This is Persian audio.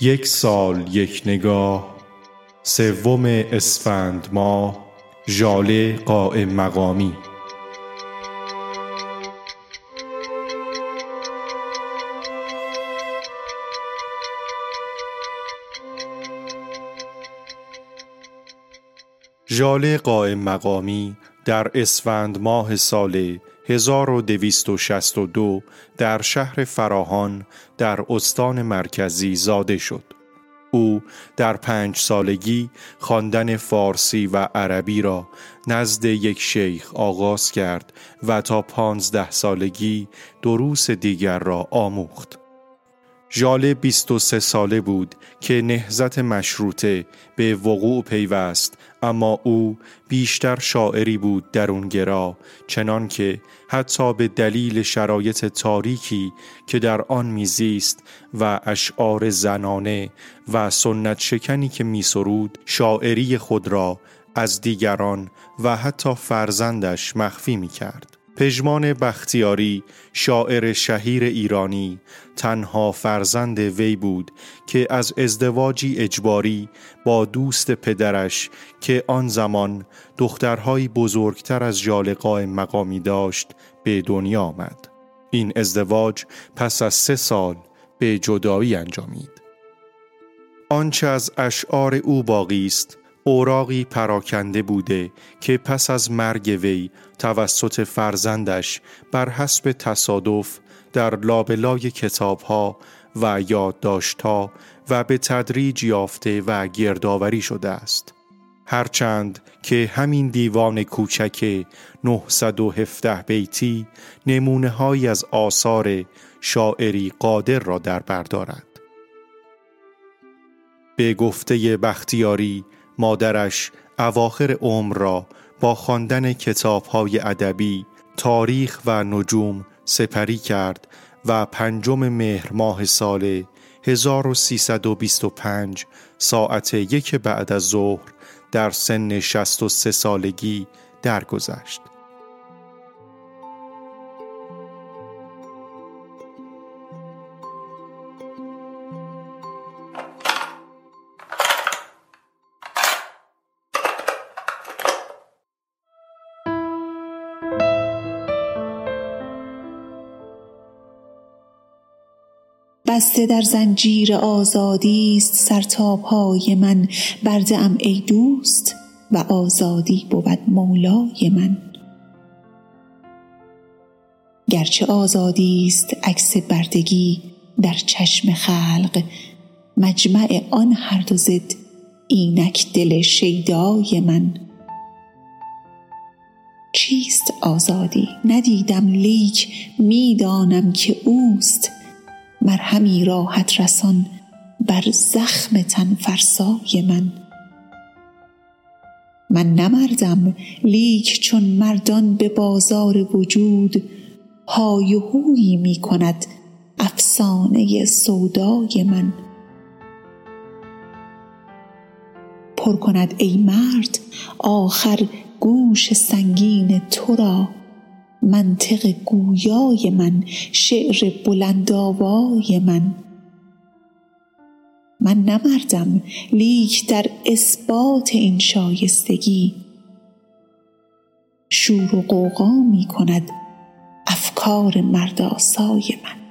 یک سال یک نگاه سوم اسفند ماه ژاله قائم مقامی. ژاله قائم مقامی در اسفند ماه سال 1262 در شهر فراهان در استان مرکزی زاده شد. او در پنج سالگی خواندن فارسی و عربی را نزد یک شیخ آغاز کرد و تا پانزده سالگی دروس دیگر را آموخت. ژاله 23 ساله بود که نهزت مشروطه به وقوع پیوست اما او بیشتر شاعری بود درونگرا چنان که حتی به دلیل شرایط تاریکی که در آن میزیست و اشعار زنانه و سنت شکنی که میسرود شاعری خود را از دیگران و حتی فرزندش مخفی می کرد. پژمان بختیاری شاعر شهیر ایرانی تنها فرزند وی بود که از ازدواجی اجباری با دوست پدرش که آن زمان دخترهایی بزرگتر از جالقای مقامی داشت به دنیا آمد. این ازدواج پس از سه سال به جدایی انجامید. آنچه از اشعار او باقی است اوراقی پراکنده بوده که پس از مرگ وی توسط فرزندش بر حسب تصادف در لابلای کتابها و یادداشتها و به تدریج یافته و گردآوری شده است. هرچند که همین دیوان کوچک 917 بیتی نمونه های از آثار شاعری قادر را در بردارد. به گفته بختیاری مادرش اواخر عمر را با خواندن کتابهای ادبی، تاریخ و نجوم سپری کرد و پنجم مهر ماه سال 1325 ساعت یک بعد از ظهر در سن 63 سالگی درگذشت. بسته در زنجیر آزادی است سرتاپای من. برده ام ای دوست و آزادی بود مولای من. گرچه آزادی است عکس بردگی در چشم خلق مجمع آن هر دو ضد اینک دل شیدای من. چیست آزادی؟ ندیدم لیک می‌دانم که اوست. مرهمی راحت رسان بر زخم تن فرسای من. من نمردم لیک چون مردان به بازار وجود های و هویی می کند افسانه سودای من. پر کند ای مرد آخر گوش سنگین تو را. منطق گویای من شعر بلندآوای من. من نمردم لیک در اثبات این شایستگی. شور و قوقا می کند افکار مرداسای من.